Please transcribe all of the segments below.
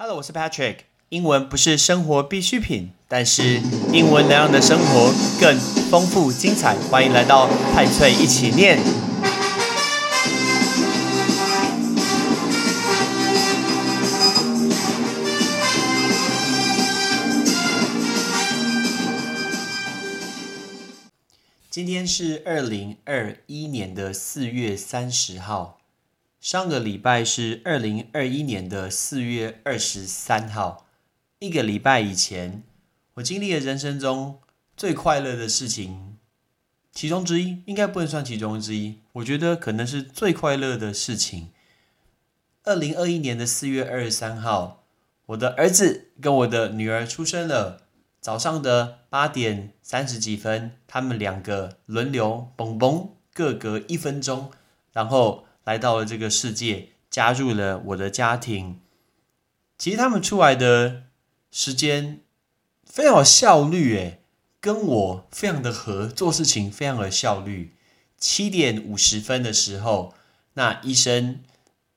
Hello，我是 Patrick。英文不是生活必需品，但是英文能让你的生活更丰富精彩。欢迎来到派翠一起念。今天是二零二一年的四月三十号，上个礼拜是二零二一年的四月二十三号。一个礼拜以前，我经历了人生中最快乐的事情，其中之一，应该不能算其中之一。我觉得可能是最快乐的事情。二零二一年的四月二十三号，我的儿子跟我的女儿出生了。早上的八点三十几分，他们两个轮流蹦蹦，各隔一分钟，然后来到了这个世界，加入了我的家庭。其实他们出来的时间非常有效率，诶，跟我非常的合，做事情非常的效率。七点五十分的时候，那医生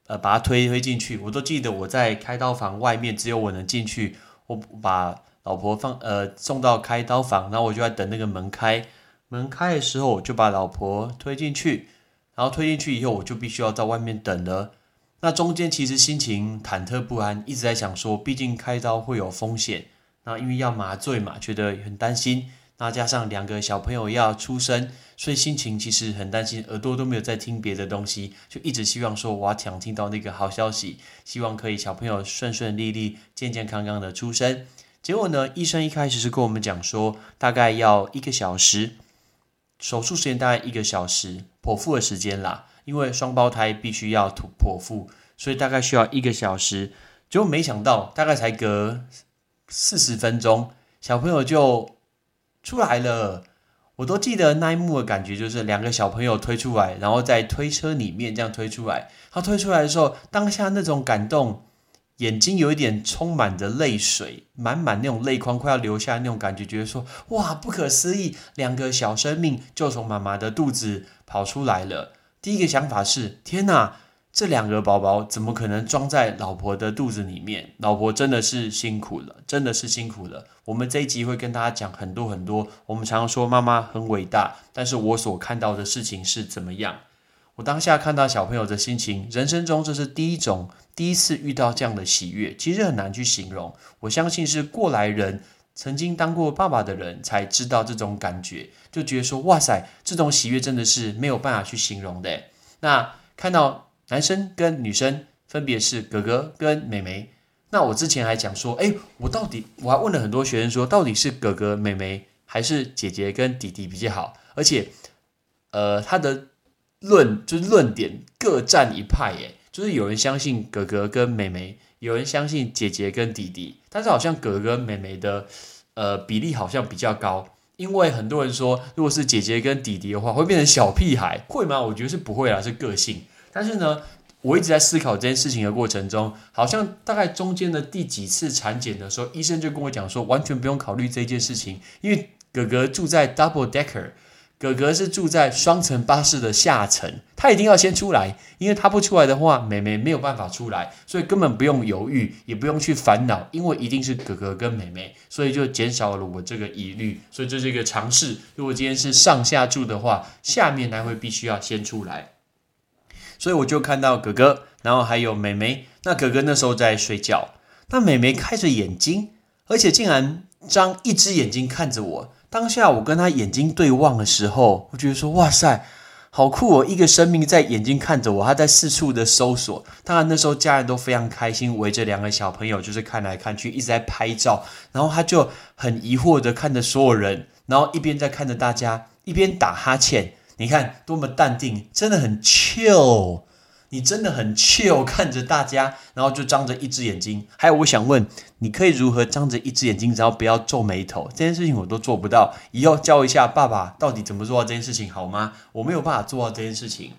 呃把他推推进去，我都记得我在开刀房外面，只有我能进去，我把。老婆放呃送到开刀房，然后我就在等那个门开。门开的时候，我就把老婆推进去，然后推进去以后，我就必须要在外面等了。那中间其实心情忐忑不安，一直在想说，毕竟开刀会有风险。那因为要麻醉嘛，觉得很担心。那加上两个小朋友要出生，所以心情其实很担心，耳朵都没有在听别的东西，就一直希望说，我要想听到那个好消息，希望可以小朋友顺顺利利、健健康康的出生。结果呢？医生一开始是跟我们讲说，大概要一个小时，手术时间大概一个小时，剖腹的时间啦。因为双胞胎必须要剖剖腹，所以大概需要一个小时。结果没想到，大概才隔四十分钟，小朋友就出来了。我都记得那一幕的感觉，就是两个小朋友推出来，然后在推车里面这样推出来。他推出来的时候，当下那种感动。眼睛有一点充满着泪水，满满那种泪眶快要流下那种感觉，觉得说哇不可思议，两个小生命就从妈妈的肚子跑出来了。第一个想法是天哪，这两个宝宝怎么可能装在老婆的肚子里面？老婆真的是辛苦了，真的是辛苦了。我们这一集会跟大家讲很多很多。我们常常说妈妈很伟大，但是我所看到的事情是怎么样？我当下看到小朋友的心情，人生中这是第一种。第一次遇到这样的喜悦，其实很难去形容。我相信是过来人，曾经当过爸爸的人才知道这种感觉，就觉得说：“哇塞，这种喜悦真的是没有办法去形容的。”那看到男生跟女生分别是哥哥跟妹妹，那我之前还讲说：“哎，我到底……我还问了很多学生说，到底是哥哥妹妹还是姐姐跟弟弟比较好？而且，呃，他的论就是论点各占一派，耶。就是有人相信哥哥跟妹妹，有人相信姐姐跟弟弟，但是好像哥哥妹妹的呃比例好像比较高，因为很多人说，如果是姐姐跟弟弟的话，会变成小屁孩，会吗？我觉得是不会啊，是个性。但是呢，我一直在思考这件事情的过程中，好像大概中间的第几次产检的时候，医生就跟我讲说，完全不用考虑这件事情，因为哥哥住在 double decker。哥哥是住在双层巴士的下层，他一定要先出来，因为他不出来的话，妹妹没有办法出来，所以根本不用犹豫，也不用去烦恼，因为一定是哥哥跟妹妹，所以就减少了我这个疑虑，所以这是一个尝试。如果今天是上下住的话，下面那会必须要先出来，所以我就看到哥哥，然后还有妹妹。那哥哥那时候在睡觉，那妹妹开着眼睛，而且竟然张一只眼睛看着我。当下我跟他眼睛对望的时候，我觉得说哇塞，好酷哦！一个生命在眼睛看着我，他在四处的搜索。当然那时候家人都非常开心，围着两个小朋友就是看来看去，一直在拍照。然后他就很疑惑的看着所有人，然后一边在看着大家，一边打哈欠。你看多么淡定，真的很 chill。你真的很 chill，看着大家，然后就张着一只眼睛。还有，我想问，你可以如何张着一只眼睛，只要不要皱眉头？这件事情我都做不到。以后教一下爸爸到底怎么做到这件事情好吗？我没有办法做到这件事情。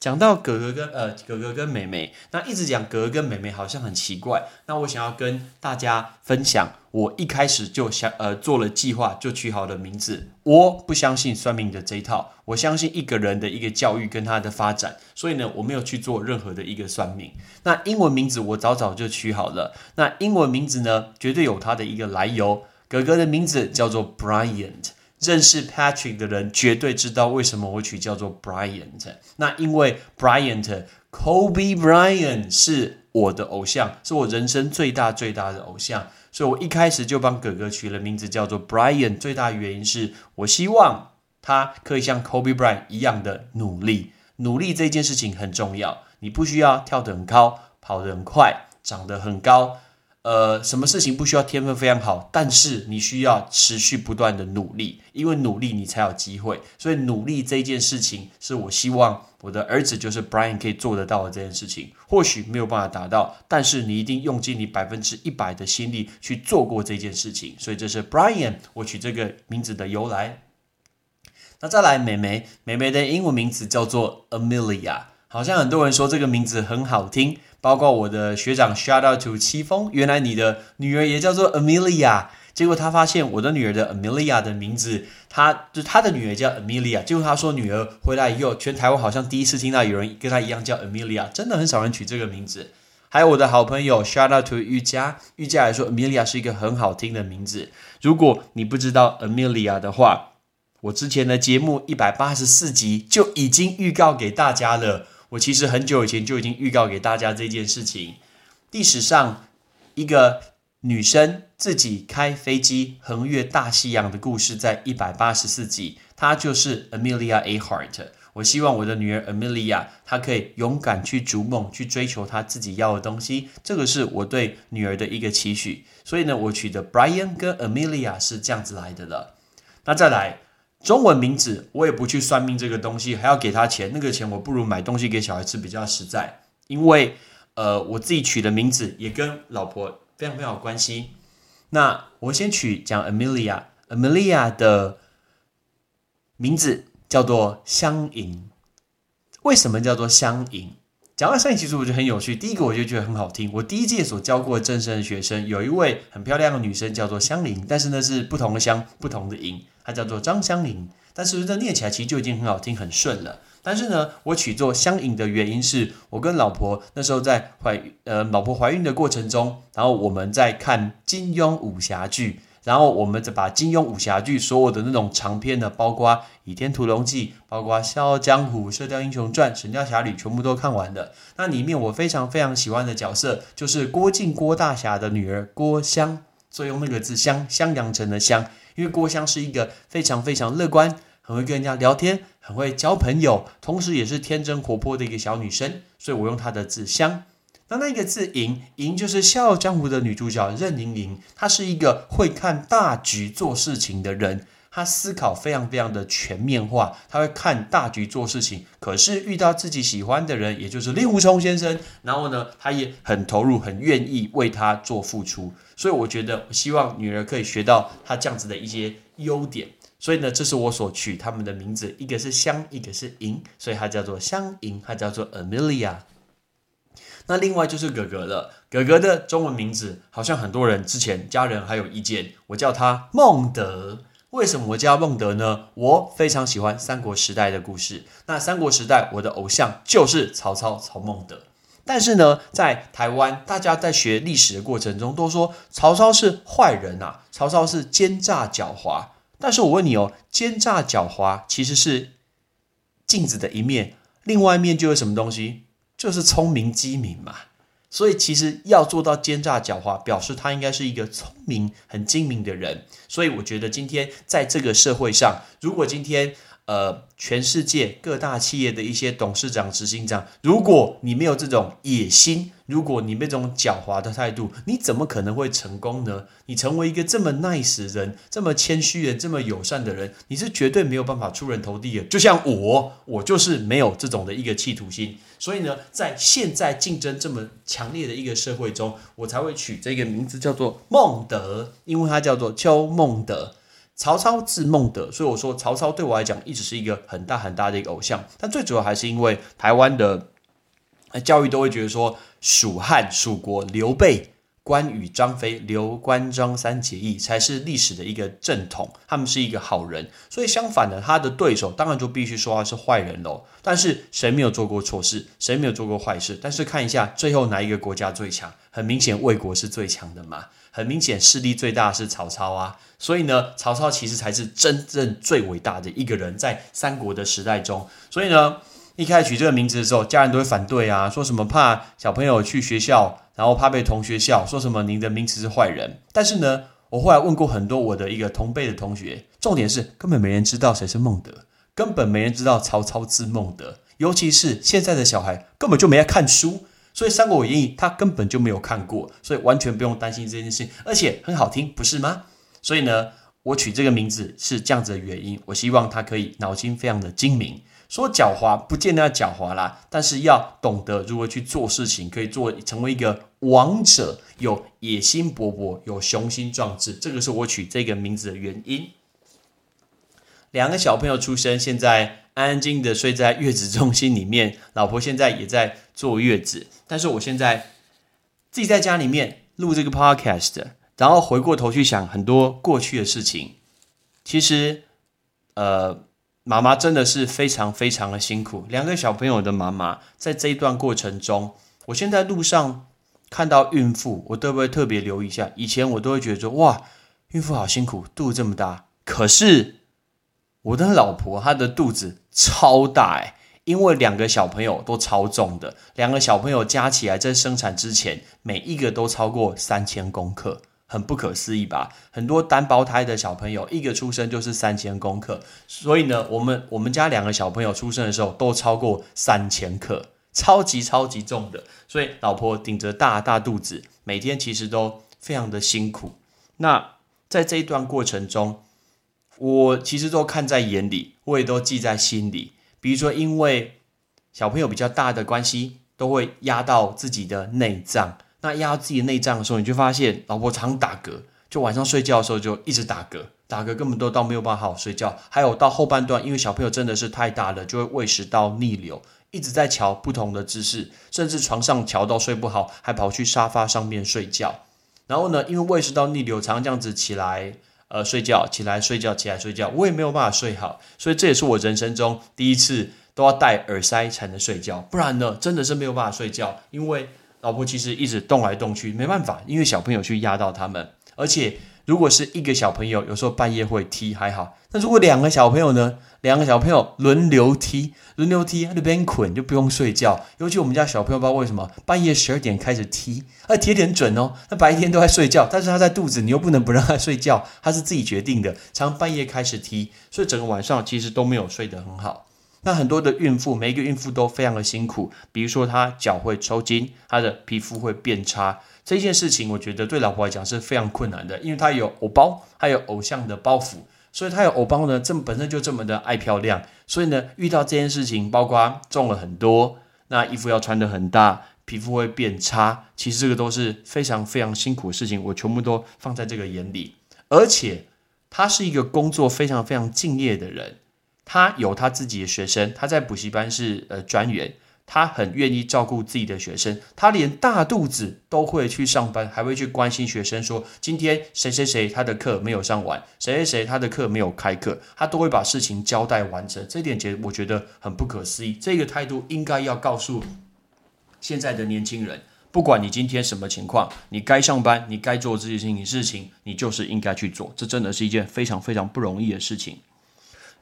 讲到哥哥跟呃哥哥跟妹妹，那一直讲哥哥跟妹妹好像很奇怪。那我想要跟大家分享，我一开始就想呃做了计划，就取好了名字。我不相信算命的这一套，我相信一个人的一个教育跟他的发展。所以呢，我没有去做任何的一个算命。那英文名字我早早就取好了。那英文名字呢，绝对有它的一个来由。哥哥的名字叫做 Bryant。认识 Patrick 的人绝对知道为什么我取叫做 Bryant。那因为 Bryant，Kobe Bryant 是我的偶像，是我人生最大最大的偶像，所以我一开始就帮哥哥取了名字叫做 Bryant。最大原因是我希望他可以像 Kobe Bryant 一样的努力。努力这件事情很重要，你不需要跳得很高，跑得很快，长得很高。呃，什么事情不需要天分非常好，但是你需要持续不断的努力，因为努力你才有机会。所以努力这件事情是我希望我的儿子就是 Brian 可以做得到的这件事情。或许没有办法达到，但是你一定用尽你百分之一百的心力去做过这件事情。所以这是 Brian 我取这个名字的由来。那再来，美眉，美眉的英文名字叫做 Amelia，好像很多人说这个名字很好听。包括我的学长，shout out to 七峰，原来你的女儿也叫做 Amelia。结果他发现我的女儿的 Amelia 的名字，他就他的女儿叫 Amelia。结果他说女儿回来以后，全台湾好像第一次听到有人跟他一样叫 Amelia，真的很少人取这个名字。还有我的好朋友，shout out to 玉佳，玉佳来说 Amelia 是一个很好听的名字。如果你不知道 Amelia 的话，我之前的节目一百八十四集就已经预告给大家了。我其实很久以前就已经预告给大家这件事情。历史上一个女生自己开飞机横越大西洋的故事，在一百八十四集，她就是 Amelia A. Hart。我希望我的女儿 Amelia 她可以勇敢去逐梦，去追求她自己要的东西。这个是我对女儿的一个期许。所以呢，我取的 Brian 跟 Amelia 是这样子来的了。那再来。中文名字我也不去算命这个东西，还要给他钱，那个钱我不如买东西给小孩吃比较实在。因为呃，我自己取的名字也跟老婆非常非常有关系。那我先取讲 Amelia，Amelia 的名字叫做香盈。为什么叫做香盈？讲到香盈，其实我觉得很有趣。第一个，我就觉得很好听。我第一届所教过的正声的学生，有一位很漂亮的女生叫做香菱，但是呢是不同的香，不同的音，她叫做张香菱，但是这念起来其实就已经很好听、很顺了。但是呢，我取作香盈的原因是我跟老婆那时候在怀呃老婆怀孕的过程中，然后我们在看金庸武侠剧，然后我们再把金庸武侠剧所有的那种长篇的，包括《倚天屠龙记》、包括《笑傲江湖》、《射雕英雄传》、《神雕侠侣》全部都看完了。那里面我非常非常喜欢的角色就是郭靖郭大侠的女儿郭襄，所以用那个字襄襄阳城的襄。因为郭襄是一个非常非常乐观，很会跟人家聊天，很会交朋友，同时也是天真活泼的一个小女生，所以我用她的字香。那那个字盈”，盈就是《笑傲江湖》的女主角任盈盈，她是一个会看大局做事情的人。她思考非常非常的全面化，她会看大局做事情。可是遇到自己喜欢的人，也就是令狐冲先生，然后呢，她也很投入，很愿意为他做付出。所以我觉得，希望女儿可以学到她这样子的一些优点。所以呢，这是我所取他们的名字，一个是香，一个是盈，所以它叫做香盈，它叫做 Amelia。那另外就是哥哥了，哥哥的中文名字好像很多人之前家人还有意见，我叫他孟德。为什么我叫孟德呢？我非常喜欢三国时代的故事。那三国时代，我的偶像就是曹操曹孟德。但是呢，在台湾，大家在学历史的过程中都说曹操是坏人啊，曹操是奸诈狡猾。但是我问你哦，奸诈狡猾其实是镜子的一面，另外一面就有什么东西？就是聪明机敏嘛。所以其实要做到奸诈狡猾，表示他应该是一个聪明、很精明的人。所以我觉得今天在这个社会上，如果今天呃全世界各大企业的一些董事长、执行长，如果你没有这种野心，如果你没这种狡猾的态度，你怎么可能会成功呢？你成为一个这么 nice 人、这么谦虚人、这么友善的人，你是绝对没有办法出人头地的。就像我，我就是没有这种的一个企图心。所以呢，在现在竞争这么强烈的一个社会中，我才会取这个名字叫做孟德，因为他叫做邱孟德。曹操字孟德，所以我说曹操对我来讲一直是一个很大很大的一个偶像。但最主要还是因为台湾的教育都会觉得说，蜀汉蜀国刘备。关羽、张飞、刘关张三结义才是历史的一个正统，他们是一个好人。所以相反的，他的对手当然就必须说他是坏人喽。但是谁没有做过错事？谁没有做过坏事？但是看一下最后哪一个国家最强？很明显，魏国是最强的嘛。很明显，势力最大是曹操啊。所以呢，曹操其实才是真正最伟大的一个人，在三国的时代中。所以呢，一开始取这个名字的时候，家人都会反对啊，说什么怕小朋友去学校。然后怕被同学笑，说什么您的名字是坏人。但是呢，我后来问过很多我的一个同辈的同学，重点是根本没人知道谁是孟德，根本没人知道曹操字孟德。尤其是现在的小孩根本就没在看书，所以《三国演义》他根本就没有看过，所以完全不用担心这件事，而且很好听，不是吗？所以呢，我取这个名字是这样子的原因，我希望他可以脑筋非常的精明。说狡猾不见得要狡猾啦，但是要懂得如何去做事情，可以做成为一个王者，有野心勃勃，有雄心壮志，这个是我取这个名字的原因。两个小朋友出生，现在安安静静的睡在月子中心里面，老婆现在也在坐月子，但是我现在自己在家里面录这个 podcast，然后回过头去想很多过去的事情，其实，呃。妈妈真的是非常非常的辛苦。两个小朋友的妈妈，在这一段过程中，我现在路上看到孕妇，我都会特别留意一下。以前我都会觉得说，哇，孕妇好辛苦，肚子这么大。可是我的老婆她的肚子超大哎，因为两个小朋友都超重的，两个小朋友加起来在生产之前，每一个都超过三千公克。很不可思议吧？很多单胞胎的小朋友一个出生就是三千公克，所以呢，我们我们家两个小朋友出生的时候都超过三千克，超级超级重的。所以老婆顶着大大肚子，每天其实都非常的辛苦。那在这一段过程中，我其实都看在眼里，我也都记在心里。比如说，因为小朋友比较大的关系，都会压到自己的内脏。那压自己内脏的时候，你就发现老婆常打嗝，就晚上睡觉的时候就一直打嗝，打嗝根本都到没有办法好好睡觉。还有到后半段，因为小朋友真的是太大了，就会胃食道逆流，一直在瞧不同的姿势，甚至床上瞧到睡不好，还跑去沙发上面睡觉。然后呢，因为胃食道逆流，常常这样子起来呃睡觉，起来睡觉，起来睡觉，我也没有办法睡好。所以这也是我人生中第一次都要戴耳塞才能睡觉，不然呢，真的是没有办法睡觉，因为。老婆其实一直动来动去，没办法，因为小朋友去压到他们。而且如果是一个小朋友，有时候半夜会踢还好。那如果两个小朋友呢？两个小朋友轮流踢，轮流踢，那边捆就不用睡觉。尤其我们家小朋友不知道为什么半夜十二点开始踢，而踢点准哦。那白天都在睡觉，但是他在肚子，你又不能不让他睡觉，他是自己决定的。常半夜开始踢，所以整个晚上其实都没有睡得很好。那很多的孕妇，每一个孕妇都非常的辛苦。比如说，她脚会抽筋，她的皮肤会变差，这件事情我觉得对老婆来讲是非常困难的，因为她有偶包，还有偶像的包袱，所以她有偶包呢，这么本身就这么的爱漂亮，所以呢，遇到这件事情，包括重了很多，那衣服要穿的很大，皮肤会变差，其实这个都是非常非常辛苦的事情，我全部都放在这个眼里。而且，她是一个工作非常非常敬业的人。他有他自己的学生，他在补习班是呃专员，他很愿意照顾自己的学生，他连大肚子都会去上班，还会去关心学生，说今天谁谁谁他的课没有上完，谁谁谁他的课没有开课，他都会把事情交代完成。这点觉我觉得很不可思议，这个态度应该要告诉现在的年轻人，不管你今天什么情况，你该上班，你该做这些事情，事情你就是应该去做，这真的是一件非常非常不容易的事情。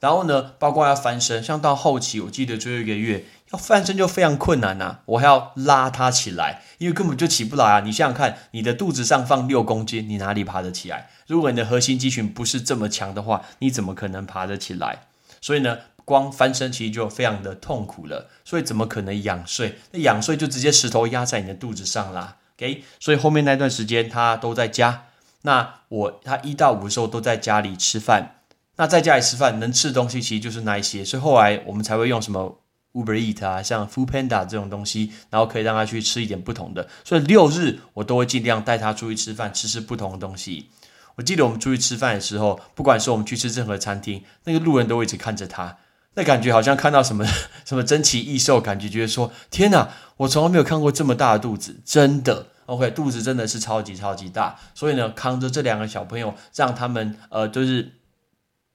然后呢，包括要翻身，像到后期，我记得最后一个月要翻身就非常困难呐，我还要拉它起来，因为根本就起不来啊。你想想看，你的肚子上放六公斤，你哪里爬得起来？如果你的核心肌群不是这么强的话，你怎么可能爬得起来？所以呢，光翻身其实就非常的痛苦了。所以怎么可能仰睡？那仰睡就直接石头压在你的肚子上啦。OK，所以后面那段时间他都在家，那我他一到五的时候都在家里吃饭。那在家里吃饭能吃的东西其实就是那一些，所以后来我们才会用什么 Uber Eat 啊，像 Food Panda 这种东西，然后可以让他去吃一点不同的。所以六日我都会尽量带他出去吃饭，吃吃不同的东西。我记得我们出去吃饭的时候，不管是我们去吃任何餐厅，那个路人都会一直看着他，那感觉好像看到什么 什么珍奇异兽，感觉觉得说天哪，我从来没有看过这么大的肚子，真的，OK，肚子真的是超级超级大，所以呢，扛着这两个小朋友，让他们呃，就是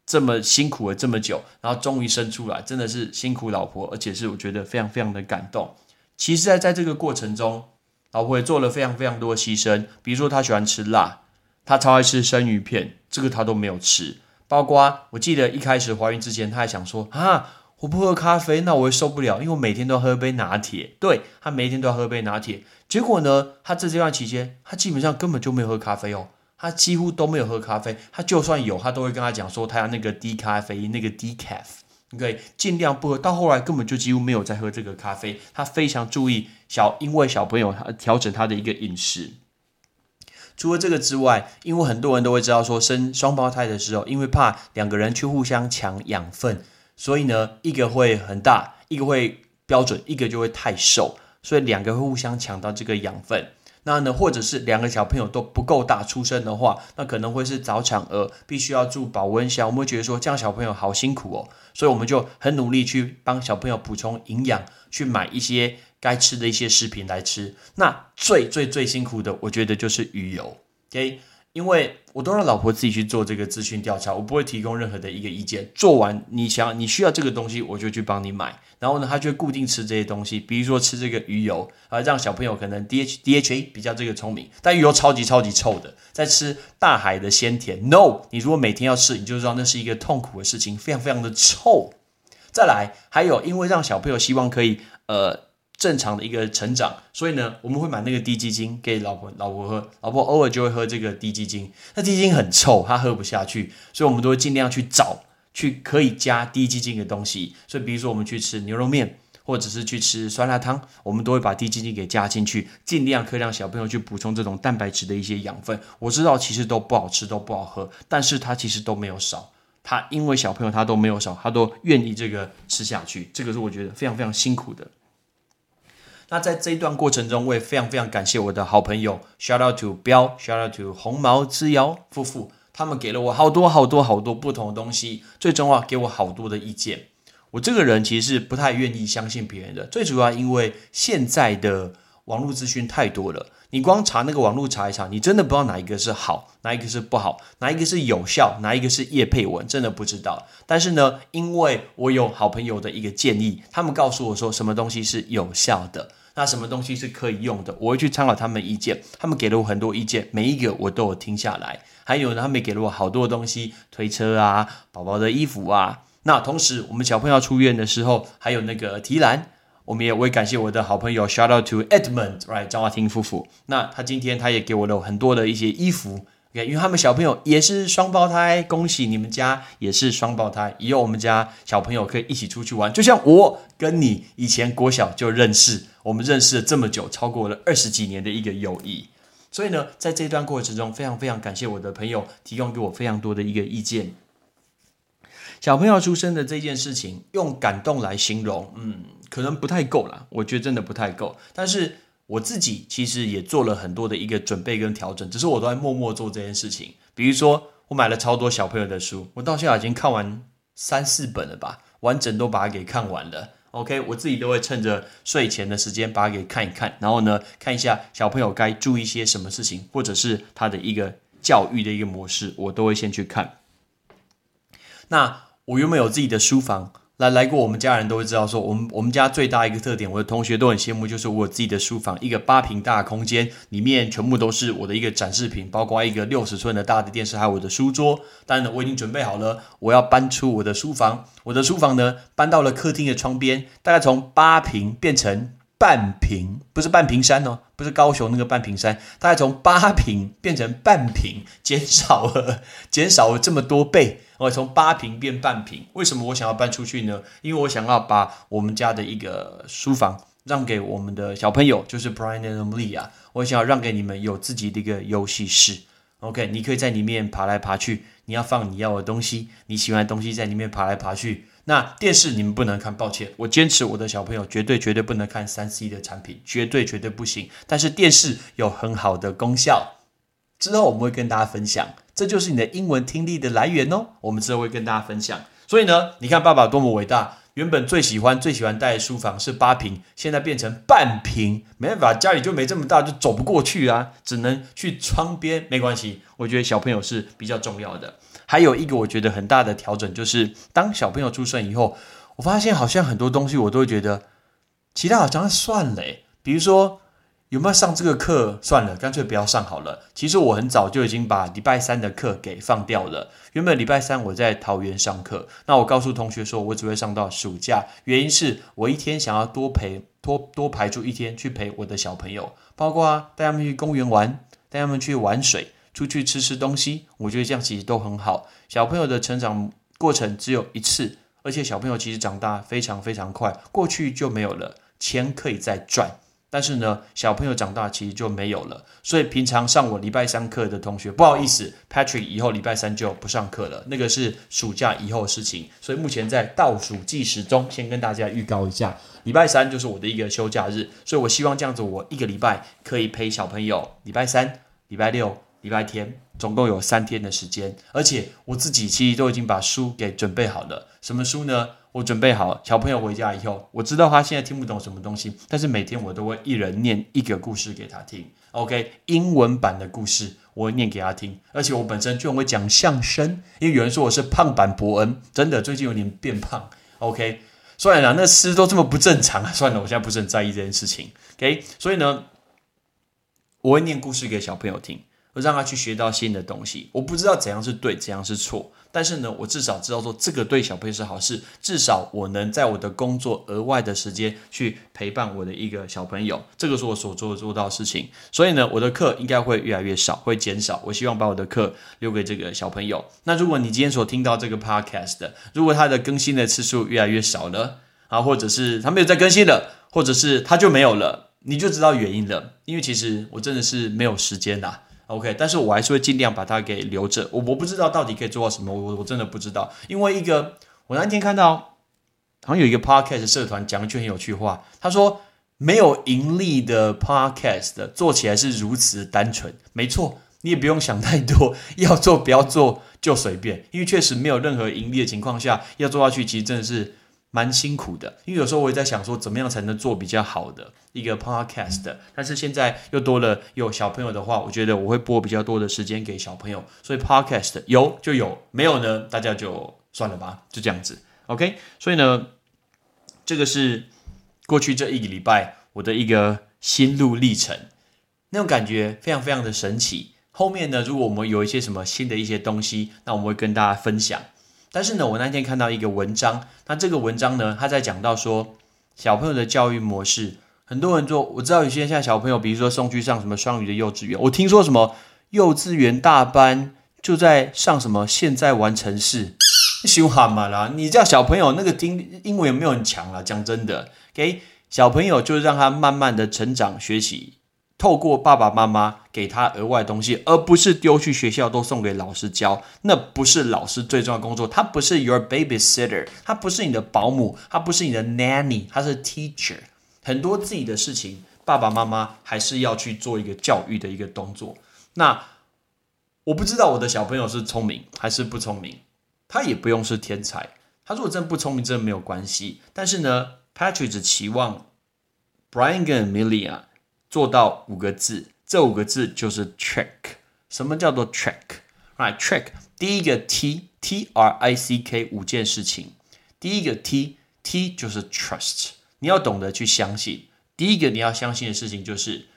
这么辛苦了这么久，然后终于生出来，真的是辛苦老婆，而且是我觉得非常非常的感动。其实，在在这个过程中，老婆也做了非常非常多的牺牲，比如说她喜欢吃辣，她超爱吃生鱼片，这个她都没有吃。包括我记得一开始怀孕之前，她还想说啊，我不喝咖啡，那我会受不了，因为我每天都要喝杯拿铁。对她每天都要喝杯拿铁，结果呢，她这这段期间，她基本上根本就没有喝咖啡哦，他几乎都没有喝咖啡。他就算有，他都会跟他讲说，他要那个低咖啡因，那个低 caf。你可以尽量不喝，到后来根本就几乎没有再喝这个咖啡。他非常注意小，因为小朋友他调整他的一个饮食。除了这个之外，因为很多人都会知道说生双胞胎的时候，因为怕两个人去互相抢养分，所以呢，一个会很大，一个会标准，一个就会太瘦，所以两个会互相抢到这个养分。那呢，或者是两个小朋友都不够大出生的话，那可能会是早产儿，必须要住保温箱。我们会觉得说这样小朋友好辛苦哦，所以我们就很努力去帮小朋友补充营养，去买一些该吃的一些食品来吃。那最最最辛苦的，我觉得就是鱼油，OK。因为我都让老婆自己去做这个资讯调查，我不会提供任何的一个意见。做完你想你需要这个东西，我就去帮你买。然后呢，他就固定吃这些东西，比如说吃这个鱼油啊，让小朋友可能 D H D H A 比较这个聪明。但鱼油超级超级臭的，在吃大海的鲜甜。No，你如果每天要吃，你就知道那是一个痛苦的事情，非常非常的臭。再来，还有因为让小朋友希望可以呃。正常的一个成长，所以呢，我们会买那个低基精给老婆老婆喝，老婆偶尔就会喝这个低基精。那低基精很臭，她喝不下去，所以我们都会尽量去找去可以加低基精的东西。所以比如说我们去吃牛肉面，或者是去吃酸辣汤，我们都会把低基精给加进去，尽量可以让小朋友去补充这种蛋白质的一些养分。我知道其实都不好吃，都不好喝，但是它其实都没有少。他因为小朋友他都没有少，他都愿意这个吃下去，这个是我觉得非常非常辛苦的。那在这一段过程中，我也非常非常感谢我的好朋友，shout out to 彪，shout out to 红毛之遥夫妇，他们给了我好多好多好多不同的东西，最终啊给我好多的意见。我这个人其实是不太愿意相信别人的，最主要因为现在的网络资讯太多了，你光查那个网络查一查，你真的不知道哪一个是好，哪一个是不好，哪一个是有效，哪一个是叶配文，真的不知道。但是呢，因为我有好朋友的一个建议，他们告诉我说什么东西是有效的。那什么东西是可以用的？我会去参考他们意见，他们给了我很多意见，每一个我都有听下来。还有呢，他们给了我好多东西，推车啊，宝宝的衣服啊。那同时，我们小朋友出院的时候，还有那个提篮，我们也我也感谢我的好朋友，shout out to Edmund，right，张华婷夫妇。那他今天他也给我了很多的一些衣服。OK，因为他们小朋友也是双胞胎，恭喜你们家也是双胞胎，以后我们家小朋友可以一起出去玩，就像我跟你以前国小就认识，我们认识了这么久，超过了二十几年的一个友谊。所以呢，在这段过程中，非常非常感谢我的朋友提供给我非常多的一个意见。小朋友出生的这件事情，用感动来形容，嗯，可能不太够了，我觉得真的不太够，但是。我自己其实也做了很多的一个准备跟调整，只是我都在默默做这件事情。比如说，我买了超多小朋友的书，我到现在已经看完三四本了吧，完整都把它给看完了。OK，我自己都会趁着睡前的时间把它给看一看，然后呢，看一下小朋友该注意些什么事情，或者是他的一个教育的一个模式，我都会先去看。那我有没有自己的书房？来来过，我们家人都会知道，说我们我们家最大一个特点，我的同学都很羡慕，就是我自己的书房，一个八平大的空间，里面全部都是我的一个展示品，包括一个六十寸的大的电视，还有我的书桌。当然了，我已经准备好了，我要搬出我的书房。我的书房呢，搬到了客厅的窗边，大概从八平变成半平，不是半平山哦，不是高雄那个半平山，大概从八平变成半平，减少了减少了这么多倍。我从八平变半平，为什么我想要搬出去呢？因为我想要把我们家的一个书房让给我们的小朋友，就是 Brian and Amelia。我想要让给你们有自己的一个游戏室。OK，你可以在里面爬来爬去，你要放你要的东西，你喜欢的东西在里面爬来爬去。那电视你们不能看，抱歉，我坚持我的小朋友绝对绝对不能看三 C 的产品，绝对绝对不行。但是电视有很好的功效，之后我们会跟大家分享。这就是你的英文听力的来源哦。我们之后会跟大家分享。所以呢，你看爸爸多么伟大。原本最喜欢最喜欢带的书房是八平，现在变成半平，没办法，家里就没这么大，就走不过去啊，只能去窗边。没关系，我觉得小朋友是比较重要的。还有一个我觉得很大的调整，就是当小朋友出生以后，我发现好像很多东西我都会觉得，其他好像算了，比如说。有没有上这个课？算了，干脆不要上好了。其实我很早就已经把礼拜三的课给放掉了。原本礼拜三我在桃园上课，那我告诉同学说，我只会上到暑假。原因是我一天想要多陪多多排出一天去陪我的小朋友，包括啊带他们去公园玩，带他们去玩水，出去吃吃东西。我觉得这样其实都很好。小朋友的成长过程只有一次，而且小朋友其实长大非常非常快，过去就没有了，钱可以再赚。但是呢，小朋友长大其实就没有了，所以平常上我礼拜三课的同学，不好意思，Patrick 以后礼拜三就不上课了，那个是暑假以后的事情。所以目前在倒数计时中，先跟大家预告一下，礼拜三就是我的一个休假日，所以我希望这样子，我一个礼拜可以陪小朋友，礼拜三、礼拜六、礼拜天，总共有三天的时间，而且我自己其实都已经把书给准备好了，什么书呢？我准备好小朋友回家以后，我知道他现在听不懂什么东西，但是每天我都会一人念一个故事给他听。OK，英文版的故事我会念给他听，而且我本身就很会讲相声，因为有人说我是胖版伯恩，真的最近有点变胖。OK，算了，那诗都这么不正常啊，算了，我现在不是很在意这件事情。OK，所以呢，我会念故事给小朋友听。让他去学到新的东西。我不知道怎样是对，怎样是错，但是呢，我至少知道说这个对小朋友是好事。至少我能在我的工作额外的时间去陪伴我的一个小朋友，这个是我所做做到的事情。所以呢，我的课应该会越来越少，会减少。我希望把我的课留给这个小朋友。那如果你今天所听到这个 podcast，如果它的更新的次数越来越少了啊，或者是它没有再更新了，或者是它就没有了，你就知道原因了。因为其实我真的是没有时间呐。OK，但是我还是会尽量把它给留着。我我不知道到底可以做到什么，我我真的不知道。因为一个，我那天看到好像有一个 Podcast 社团讲一句很有趣话，他说没有盈利的 Podcast 做起来是如此单纯。没错，你也不用想太多，要做不要做就随便。因为确实没有任何盈利的情况下，要做下去其实真的是。蛮辛苦的，因为有时候我也在想说，怎么样才能做比较好的一个 podcast。但是现在又多了有小朋友的话，我觉得我会播比较多的时间给小朋友，所以 podcast 有就有，没有呢，大家就算了吧，就这样子。OK，所以呢，这个是过去这一个礼拜我的一个心路历程，那种感觉非常非常的神奇。后面呢，如果我们有一些什么新的一些东西，那我们会跟大家分享。但是呢，我那天看到一个文章，那这个文章呢，他在讲到说小朋友的教育模式，很多人做，我知道有些像小朋友，比如说送去上什么双语的幼稚园，我听说什么幼稚园大班就在上什么现在完成式，羞喊嘛啦！你叫小朋友那个听英文有没有很强啦？讲真的，给小朋友就是让他慢慢的成长学习。透过爸爸妈妈给他额外东西，而不是丢去学校都送给老师教，那不是老师最重要的工作。他不是 your babysitter，他不是你的保姆，他不是你的 nanny，他是 teacher。很多自己的事情，爸爸妈妈还是要去做一个教育的一个动作。那我不知道我的小朋友是聪明还是不聪明，他也不用是天才。他如果真不聪明，真的没有关系。但是呢，Patrick 只期望 Brian 跟 Amelia。做到五个字，这五个字就是 trick。什么叫做 trick？Right，trick。第一个 T，T R I C K，五件事情。第一个 T，T 就是 trust。你要懂得去相信。第一个你要相信的事情就是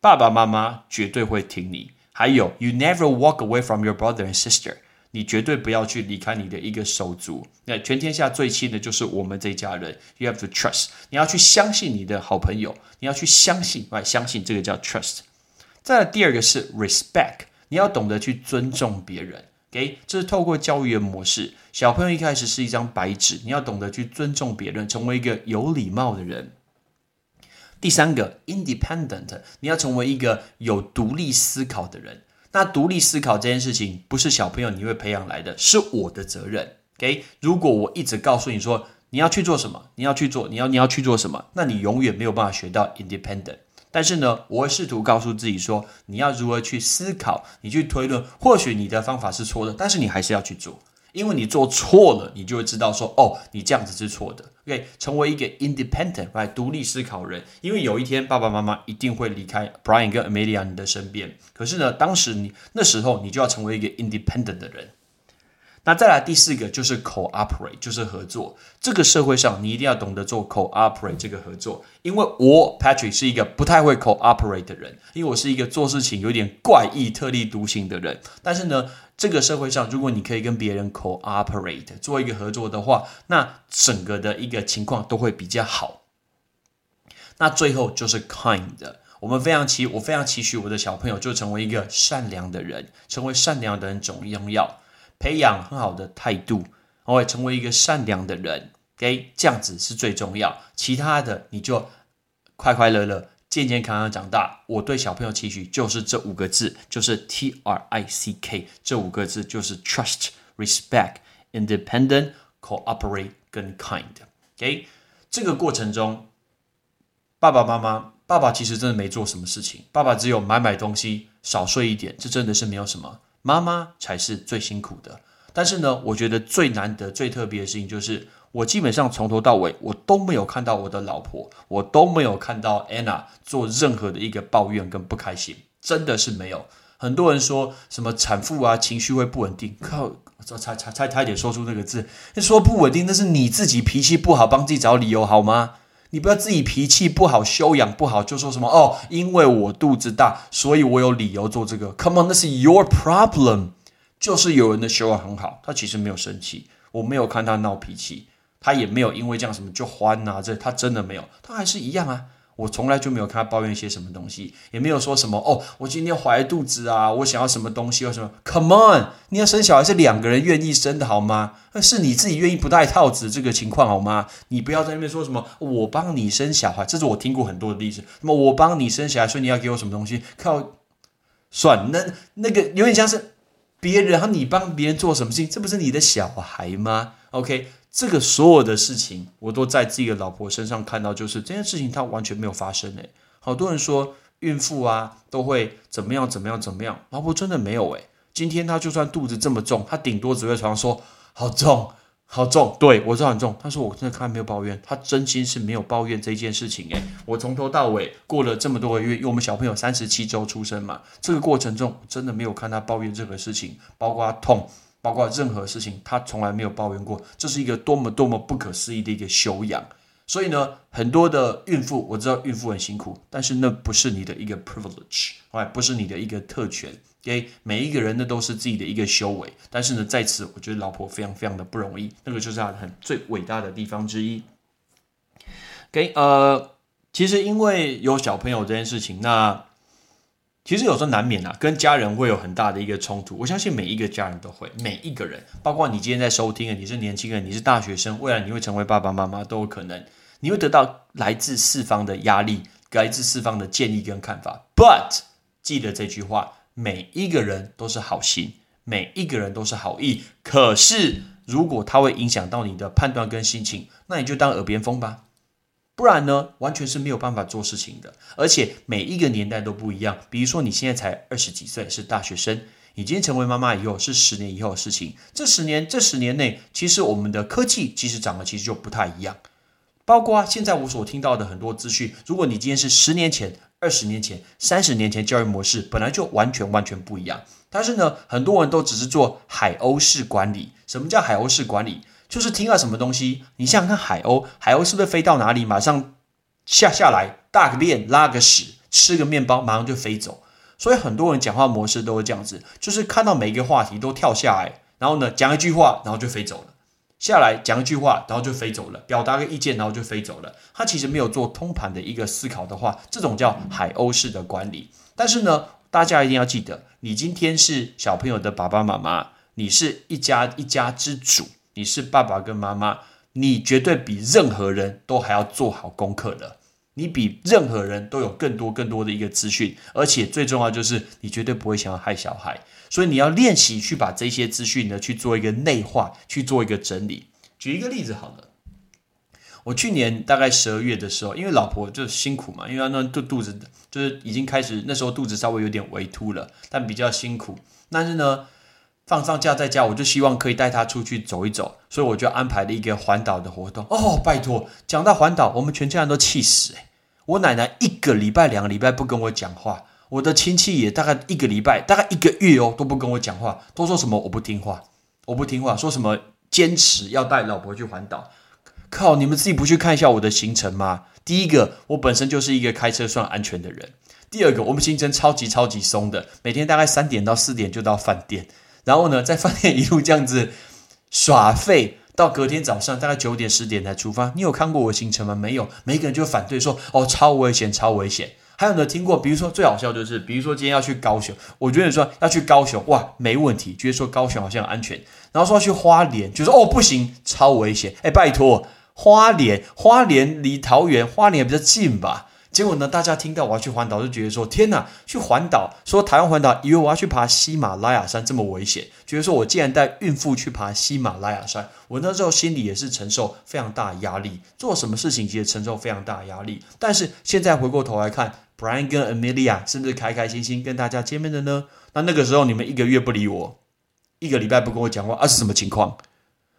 爸爸妈妈绝对会听你。还有，You never walk away from your brother and sister。你绝对不要去离开你的一个手足。那全天下最亲的就是我们这一家人。You have to trust。你要去相信你的好朋友。你要去相信，来相信这个叫 trust。再来第二个是 respect。你要懂得去尊重别人。OK，这是透过教育的模式。小朋友一开始是一张白纸，你要懂得去尊重别人，成为一个有礼貌的人。第三个 independent。你要成为一个有独立思考的人。那独立思考这件事情不是小朋友你会培养来的，是我的责任。OK，如果我一直告诉你说你要去做什么，你要去做，你要你要去做什么，那你永远没有办法学到 independent 但是呢，我会试图告诉自己说，你要如何去思考，你去推论，或许你的方法是错的，但是你还是要去做。因为你做错了，你就会知道说，哦，你这样子是错的。OK，成为一个 independent，来独立思考人。因为有一天爸爸妈妈一定会离开 Brian 跟 Amelia 你的身边。可是呢，当时你那时候你就要成为一个 independent 的人。那再来第四个就是 cooperate，就是合作。这个社会上你一定要懂得做 cooperate 这个合作。因为我 Patrick 是一个不太会 cooperate 的人，因为我是一个做事情有点怪异、特立独行的人。但是呢，这个社会上如果你可以跟别人 cooperate 做一个合作的话，那整个的一个情况都会比较好。那最后就是 kind，我们非常期，我非常期许我的小朋友就成为一个善良的人，成为善良的人总要。培养很好的态度，我会成为一个善良的人。OK，这样子是最重要。其他的你就快快乐乐、健健康康长大。我对小朋友期许就是这五个字，就是 T R I C K 这五个字，就是 Trust、Respect、Independent、Cooperate 跟 Kind。OK，这个过程中，爸爸妈妈，爸爸其实真的没做什么事情，爸爸只有买买东西、少睡一点，这真的是没有什么。妈妈才是最辛苦的，但是呢，我觉得最难得、最特别的事情就是，我基本上从头到尾，我都没有看到我的老婆，我都没有看到 Anna 做任何的一个抱怨跟不开心，真的是没有。很多人说什么产妇啊情绪会不稳定，靠，差差差差点说出那个字，说不稳定那是你自己脾气不好，帮自己找理由好吗？你不要自己脾气不好、修养不好就说什么哦，因为我肚子大，所以我有理由做这个。Come on，那是 your problem。就是有人的修养很好，他其实没有生气，我没有看他闹脾气，他也没有因为这样什么就欢啊，这他真的没有，他还是一样啊。我从来就没有看他抱怨一些什么东西，也没有说什么哦，我今天怀肚子啊，我想要什么东西或什么。Come on，你要生小孩是两个人愿意生的好吗？那是你自己愿意不戴套子这个情况好吗？你不要在那边说什么我帮你生小孩，这是我听过很多的例子。那么我帮你生小孩，所以你要给我什么东西？靠，算那那个有点像是别人，然后你帮别人做什么事情，这不是你的小孩吗？OK。这个所有的事情，我都在自己的老婆身上看到，就是这件事情她完全没有发生诶。好多人说孕妇啊都会怎么样怎么样怎么样，老婆真的没有诶。今天她就算肚子这么重，她顶多只会常说好重好重，对我知道很重，但是我真的看没有抱怨，她真心是没有抱怨这件事情诶。我从头到尾过了这么多个月，因为我们小朋友三十七周出生嘛，这个过程中真的没有看她抱怨任何事情，包括痛。包括任何事情，他从来没有抱怨过，这是一个多么多么不可思议的一个修养。所以呢，很多的孕妇，我知道孕妇很辛苦，但是那不是你的一个 privilege，哎，不是你的一个特权。OK，每一个人呢都是自己的一个修为，但是呢，在此我觉得老婆非常非常的不容易，那个就是她很最伟大的地方之一。OK，呃，其实因为有小朋友这件事情，那。其实有时候难免啊，跟家人会有很大的一个冲突。我相信每一个家人都会，每一个人，包括你今天在收听的，你是年轻人，你是大学生，未来你会成为爸爸妈妈都有可能。你会得到来自四方的压力，来自四方的建议跟看法。But 记得这句话，每一个人都是好心，每一个人都是好意。可是如果它会影响到你的判断跟心情，那你就当耳边风吧。不然呢，完全是没有办法做事情的。而且每一个年代都不一样。比如说，你现在才二十几岁，是大学生；你今天成为妈妈以后，是十年以后的事情。这十年，这十年内，其实我们的科技其实长得其实就不太一样。包括现在我所听到的很多资讯，如果你今天是十年前、二十年前、三十年前，教育模式本来就完全完全不一样。但是呢，很多人都只是做海鸥式管理。什么叫海鸥式管理？就是听到什么东西，你想想看，海鸥，海鸥是不是飞到哪里，马上下下来大个便，拉个屎，吃个面包，马上就飞走。所以很多人讲话模式都是这样子，就是看到每一个话题都跳下来，然后呢讲一句话，然后就飞走了。下来讲一句话，然后就飞走了，表达个意见，然后就飞走了。他其实没有做通盘的一个思考的话，这种叫海鸥式的管理。但是呢，大家一定要记得，你今天是小朋友的爸爸妈妈，你是一家一家之主。你是爸爸跟妈妈，你绝对比任何人都还要做好功课的。你比任何人都有更多更多的一个资讯，而且最重要就是你绝对不会想要害小孩，所以你要练习去把这些资讯呢去做一个内化，去做一个整理。举一个例子好了，我去年大概十二月的时候，因为老婆就辛苦嘛，因为那肚肚子就是已经开始那时候肚子稍微有点微凸了，但比较辛苦。但是呢，放上假在家，我就希望可以带她出去走一走，所以我就安排了一个环岛的活动。哦，拜托，讲到环岛，我们全家人都气死诶我奶奶一个礼拜、两个礼拜不跟我讲话，我的亲戚也大概一个礼拜、大概一个月哦都不跟我讲话，都说什么我不听话，我不听话，说什么坚持要带老婆去环岛。靠，你们自己不去看一下我的行程吗？第一个，我本身就是一个开车算安全的人；第二个，我们行程超级超级松的，每天大概三点到四点就到饭店，然后呢，在饭店一路这样子耍废。到隔天早上大概九点十点才出发，你有看过我行程吗？没有，每个人就反对说哦超危险，超危险。还有呢，听过，比如说最好笑就是，比如说今天要去高雄，我觉得说要去高雄，哇，没问题，觉得说高雄好像安全。然后说要去花莲，就说哦不行，超危险。哎，拜托，花莲，花莲离桃园，花莲比较近吧。结果呢？大家听到我要去环岛，就觉得说：“天哪，去环岛！说台湾环岛，以为我要去爬喜马拉雅山这么危险，觉得说我竟然带孕妇去爬喜马拉雅山，我那时候心里也是承受非常大的压力，做什么事情其实承受非常大的压力。但是现在回过头来看，Brian 跟 Amelia 是不是开开心心跟大家见面的呢？那那个时候你们一个月不理我，一个礼拜不跟我讲话，啊是什么情况？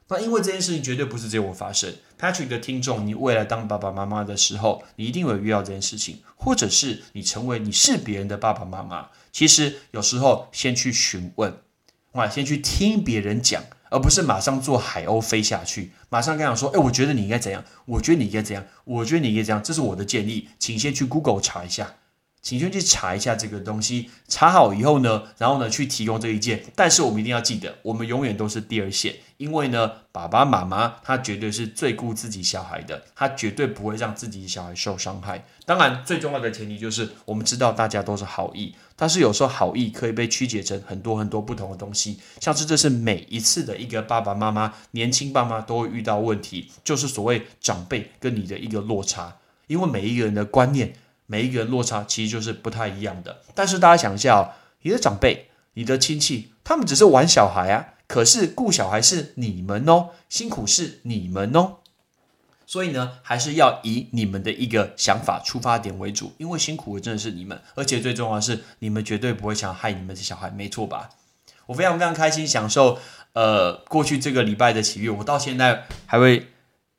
那因为这件事情绝对不是只有我发生，Patrick 的听众，你未来当爸爸妈妈的时候，你一定会遇到这件事情，或者是你成为你是别人的爸爸妈妈，其实有时候先去询问，哇，先去听别人讲，而不是马上做海鸥飞下去，马上跟他说，哎，我觉得你应该怎样，我觉得你应该怎样，我觉得你应该怎样，这是我的建议，请先去 Google 查一下。请先去查一下这个东西，查好以后呢，然后呢去提供这一件。但是我们一定要记得，我们永远都是第二线，因为呢，爸爸妈妈他绝对是最顾自己小孩的，他绝对不会让自己小孩受伤害。当然，最重要的前提就是我们知道大家都是好意，但是有时候好意可以被曲解成很多很多不同的东西。像是这是每一次的一个爸爸妈妈、年轻爸妈都会遇到问题，就是所谓长辈跟你的一个落差，因为每一个人的观念。每一个落差其实就是不太一样的，但是大家想一下哦，你的长辈、你的亲戚，他们只是玩小孩啊，可是顾小孩是你们哦，辛苦是你们哦，所以呢，还是要以你们的一个想法出发点为主，因为辛苦的真的是你们，而且最重要的是，你们绝对不会想害你们的小孩，没错吧？我非常非常开心，享受呃过去这个礼拜的喜悦，我到现在还会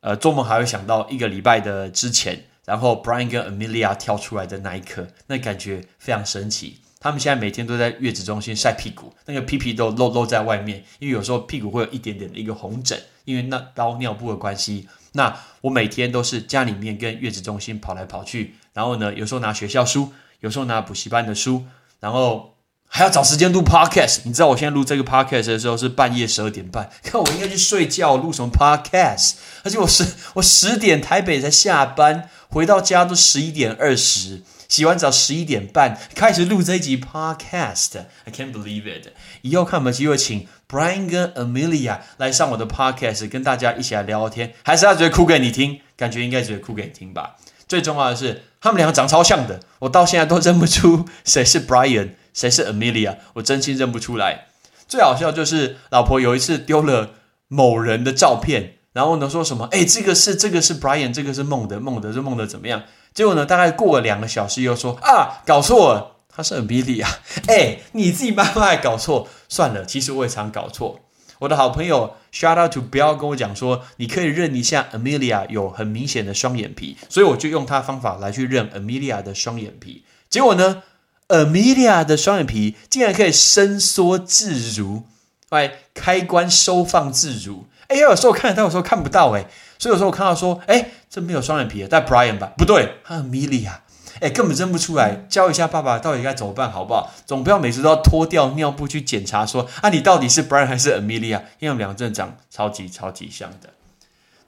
呃做梦还会想到一个礼拜的之前。然后 Brian 跟 Amelia 跳出来的那一刻，那感觉非常神奇。他们现在每天都在月子中心晒屁股，那个屁屁都露露在外面，因为有时候屁股会有一点点的一个红疹，因为那包尿布的关系。那我每天都是家里面跟月子中心跑来跑去，然后呢，有时候拿学校书，有时候拿补习班的书，然后。还要找时间录 podcast，你知道我现在录这个 podcast 的时候是半夜十二点半，看我应该去睡觉，录什么 podcast？而且我十我十点台北才下班，回到家都十一点二十，洗完澡十一点半开始录这一集 podcast，I can't believe it！以后看有没有机会请 Brian 跟 Amelia 来上我的 podcast，跟大家一起来聊聊天，还是他只会哭给你听？感觉应该只会哭给你听吧。最重要的是，他们两个长超像的，我到现在都认不出谁是 Brian。谁是 Amelia？我真心认不出来。最好笑就是老婆有一次丢了某人的照片，然后呢说什么？哎，这个是这个是 Brian，这个是孟德，孟德是孟德怎么样？结果呢，大概过了两个小时又说啊，搞错了，他是 Amelia。哎，你自己慢慢搞错算了。其实我也常搞错。我的好朋友 Shout out to 不要跟我讲说，你可以认一下 Amelia 有很明显的双眼皮，所以我就用他方法来去认 Amelia 的双眼皮。结果呢？Amelia 的双眼皮竟然可以伸缩自如，哎，开关收放自如。哎，有时候看得到，有时候看不到，哎，所以有时候我看到说，哎，这没有双眼皮，带 Brian 吧？不对，他 Amelia，哎，根本认不出来。教一下爸爸到底该怎么办，好不好？总不要每次都要脱掉尿布去检查，说啊，你到底是 Brian 还是 Amelia？因为两个真的长超级超级像的。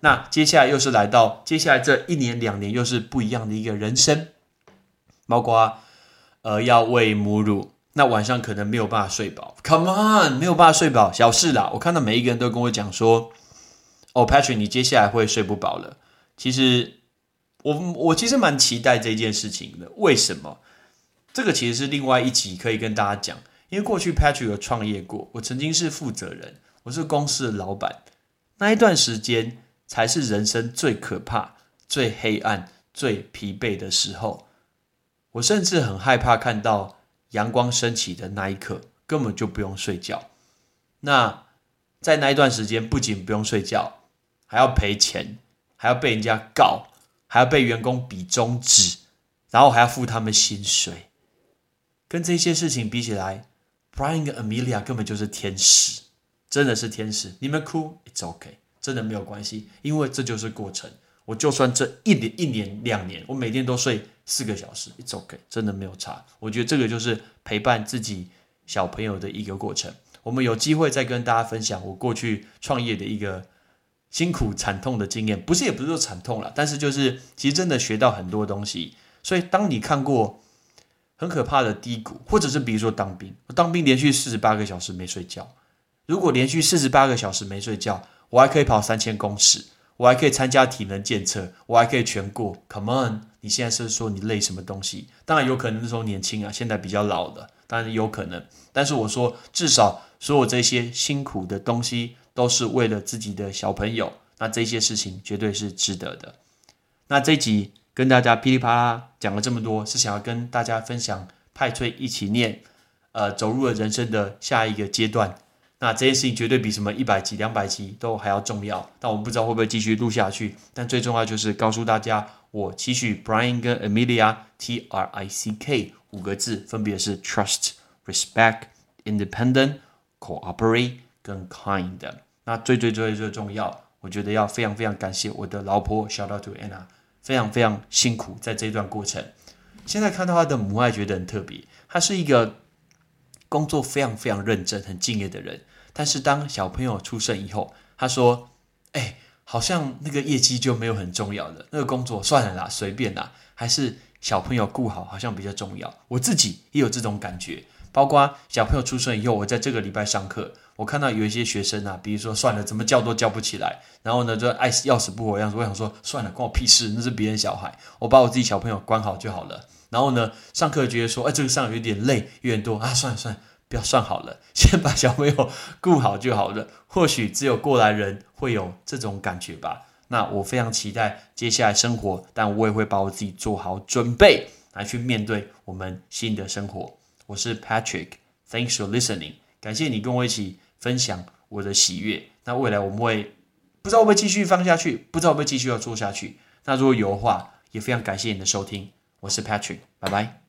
那接下来又是来到接下来这一年两年，又是不一样的一个人生，包括。呃，要喂母乳，那晚上可能没有办法睡饱。Come on，没有办法睡饱，小事啦。我看到每一个人都跟我讲说：“哦，Patrick，你接下来会睡不饱了。”其实，我我其实蛮期待这件事情的。为什么？这个其实是另外一集可以跟大家讲。因为过去 Patrick 有创业过，我曾经是负责人，我是公司的老板。那一段时间才是人生最可怕、最黑暗、最疲惫的时候。我甚至很害怕看到阳光升起的那一刻，根本就不用睡觉。那在那一段时间，不仅不用睡觉，还要赔钱，还要被人家告，还要被员工比中指，然后还要付他们薪水。跟这些事情比起来，Brian 跟 Amelia 根本就是天使，真的是天使。你们哭，It's OK，真的没有关系，因为这就是过程。我就算这一年、一年、两年，我每天都睡四个小时，It's OK，真的没有差。我觉得这个就是陪伴自己小朋友的一个过程。我们有机会再跟大家分享我过去创业的一个辛苦惨痛的经验，不是也不是说惨痛了，但是就是其实真的学到很多东西。所以当你看过很可怕的低谷，或者是比如说当兵，我当兵连续四十八个小时没睡觉，如果连续四十八个小时没睡觉，我还可以跑三千公尺。我还可以参加体能检测，我还可以全过。Come on，你现在是说你累什么东西？当然有可能那时候年轻啊，现在比较老了，当然有可能。但是我说，至少所有这些辛苦的东西都是为了自己的小朋友，那这些事情绝对是值得的。那这集跟大家噼里啪啦讲了这么多，是想要跟大家分享派翠一起念，呃，走入了人生的下一个阶段。那这件事情绝对比什么一百集、两百集都还要重要。但我们不知道会不会继续录下去。但最重要就是告诉大家，我期许 Brian 跟 Amelia T R I C K 五个字，分别是 Trust、Respect、Independent、Cooperate 跟 Kind。那最最最最重要，我觉得要非常非常感谢我的老婆，Shout out to Anna，非常非常辛苦在这段过程。现在看到她的母爱，觉得很特别。她是一个工作非常非常认真、很敬业的人。但是当小朋友出生以后，他说：“哎，好像那个业绩就没有很重要的，那个工作算了啦，随便啦，还是小朋友顾好好像比较重要。”我自己也有这种感觉。包括小朋友出生以后，我在这个礼拜上课，我看到有一些学生啊，比如说算了，怎么叫都叫不起来，然后呢就爱死要死不活样子。我想说算了，关我屁事，那是别人小孩，我把我自己小朋友管好就好了。然后呢，上课觉得说，哎，这个上有点累，有点多啊，算了算了。不要算好了，先把小朋友顾好就好了。或许只有过来人会有这种感觉吧。那我非常期待接下来生活，但我也会把我自己做好准备来去面对我们新的生活。我是 Patrick，Thanks for listening，感谢你跟我一起分享我的喜悦。那未来我们会不知道会不会继续放下去，不知道会不会继续要做下去。那如果有的话，也非常感谢你的收听。我是 Patrick，拜拜。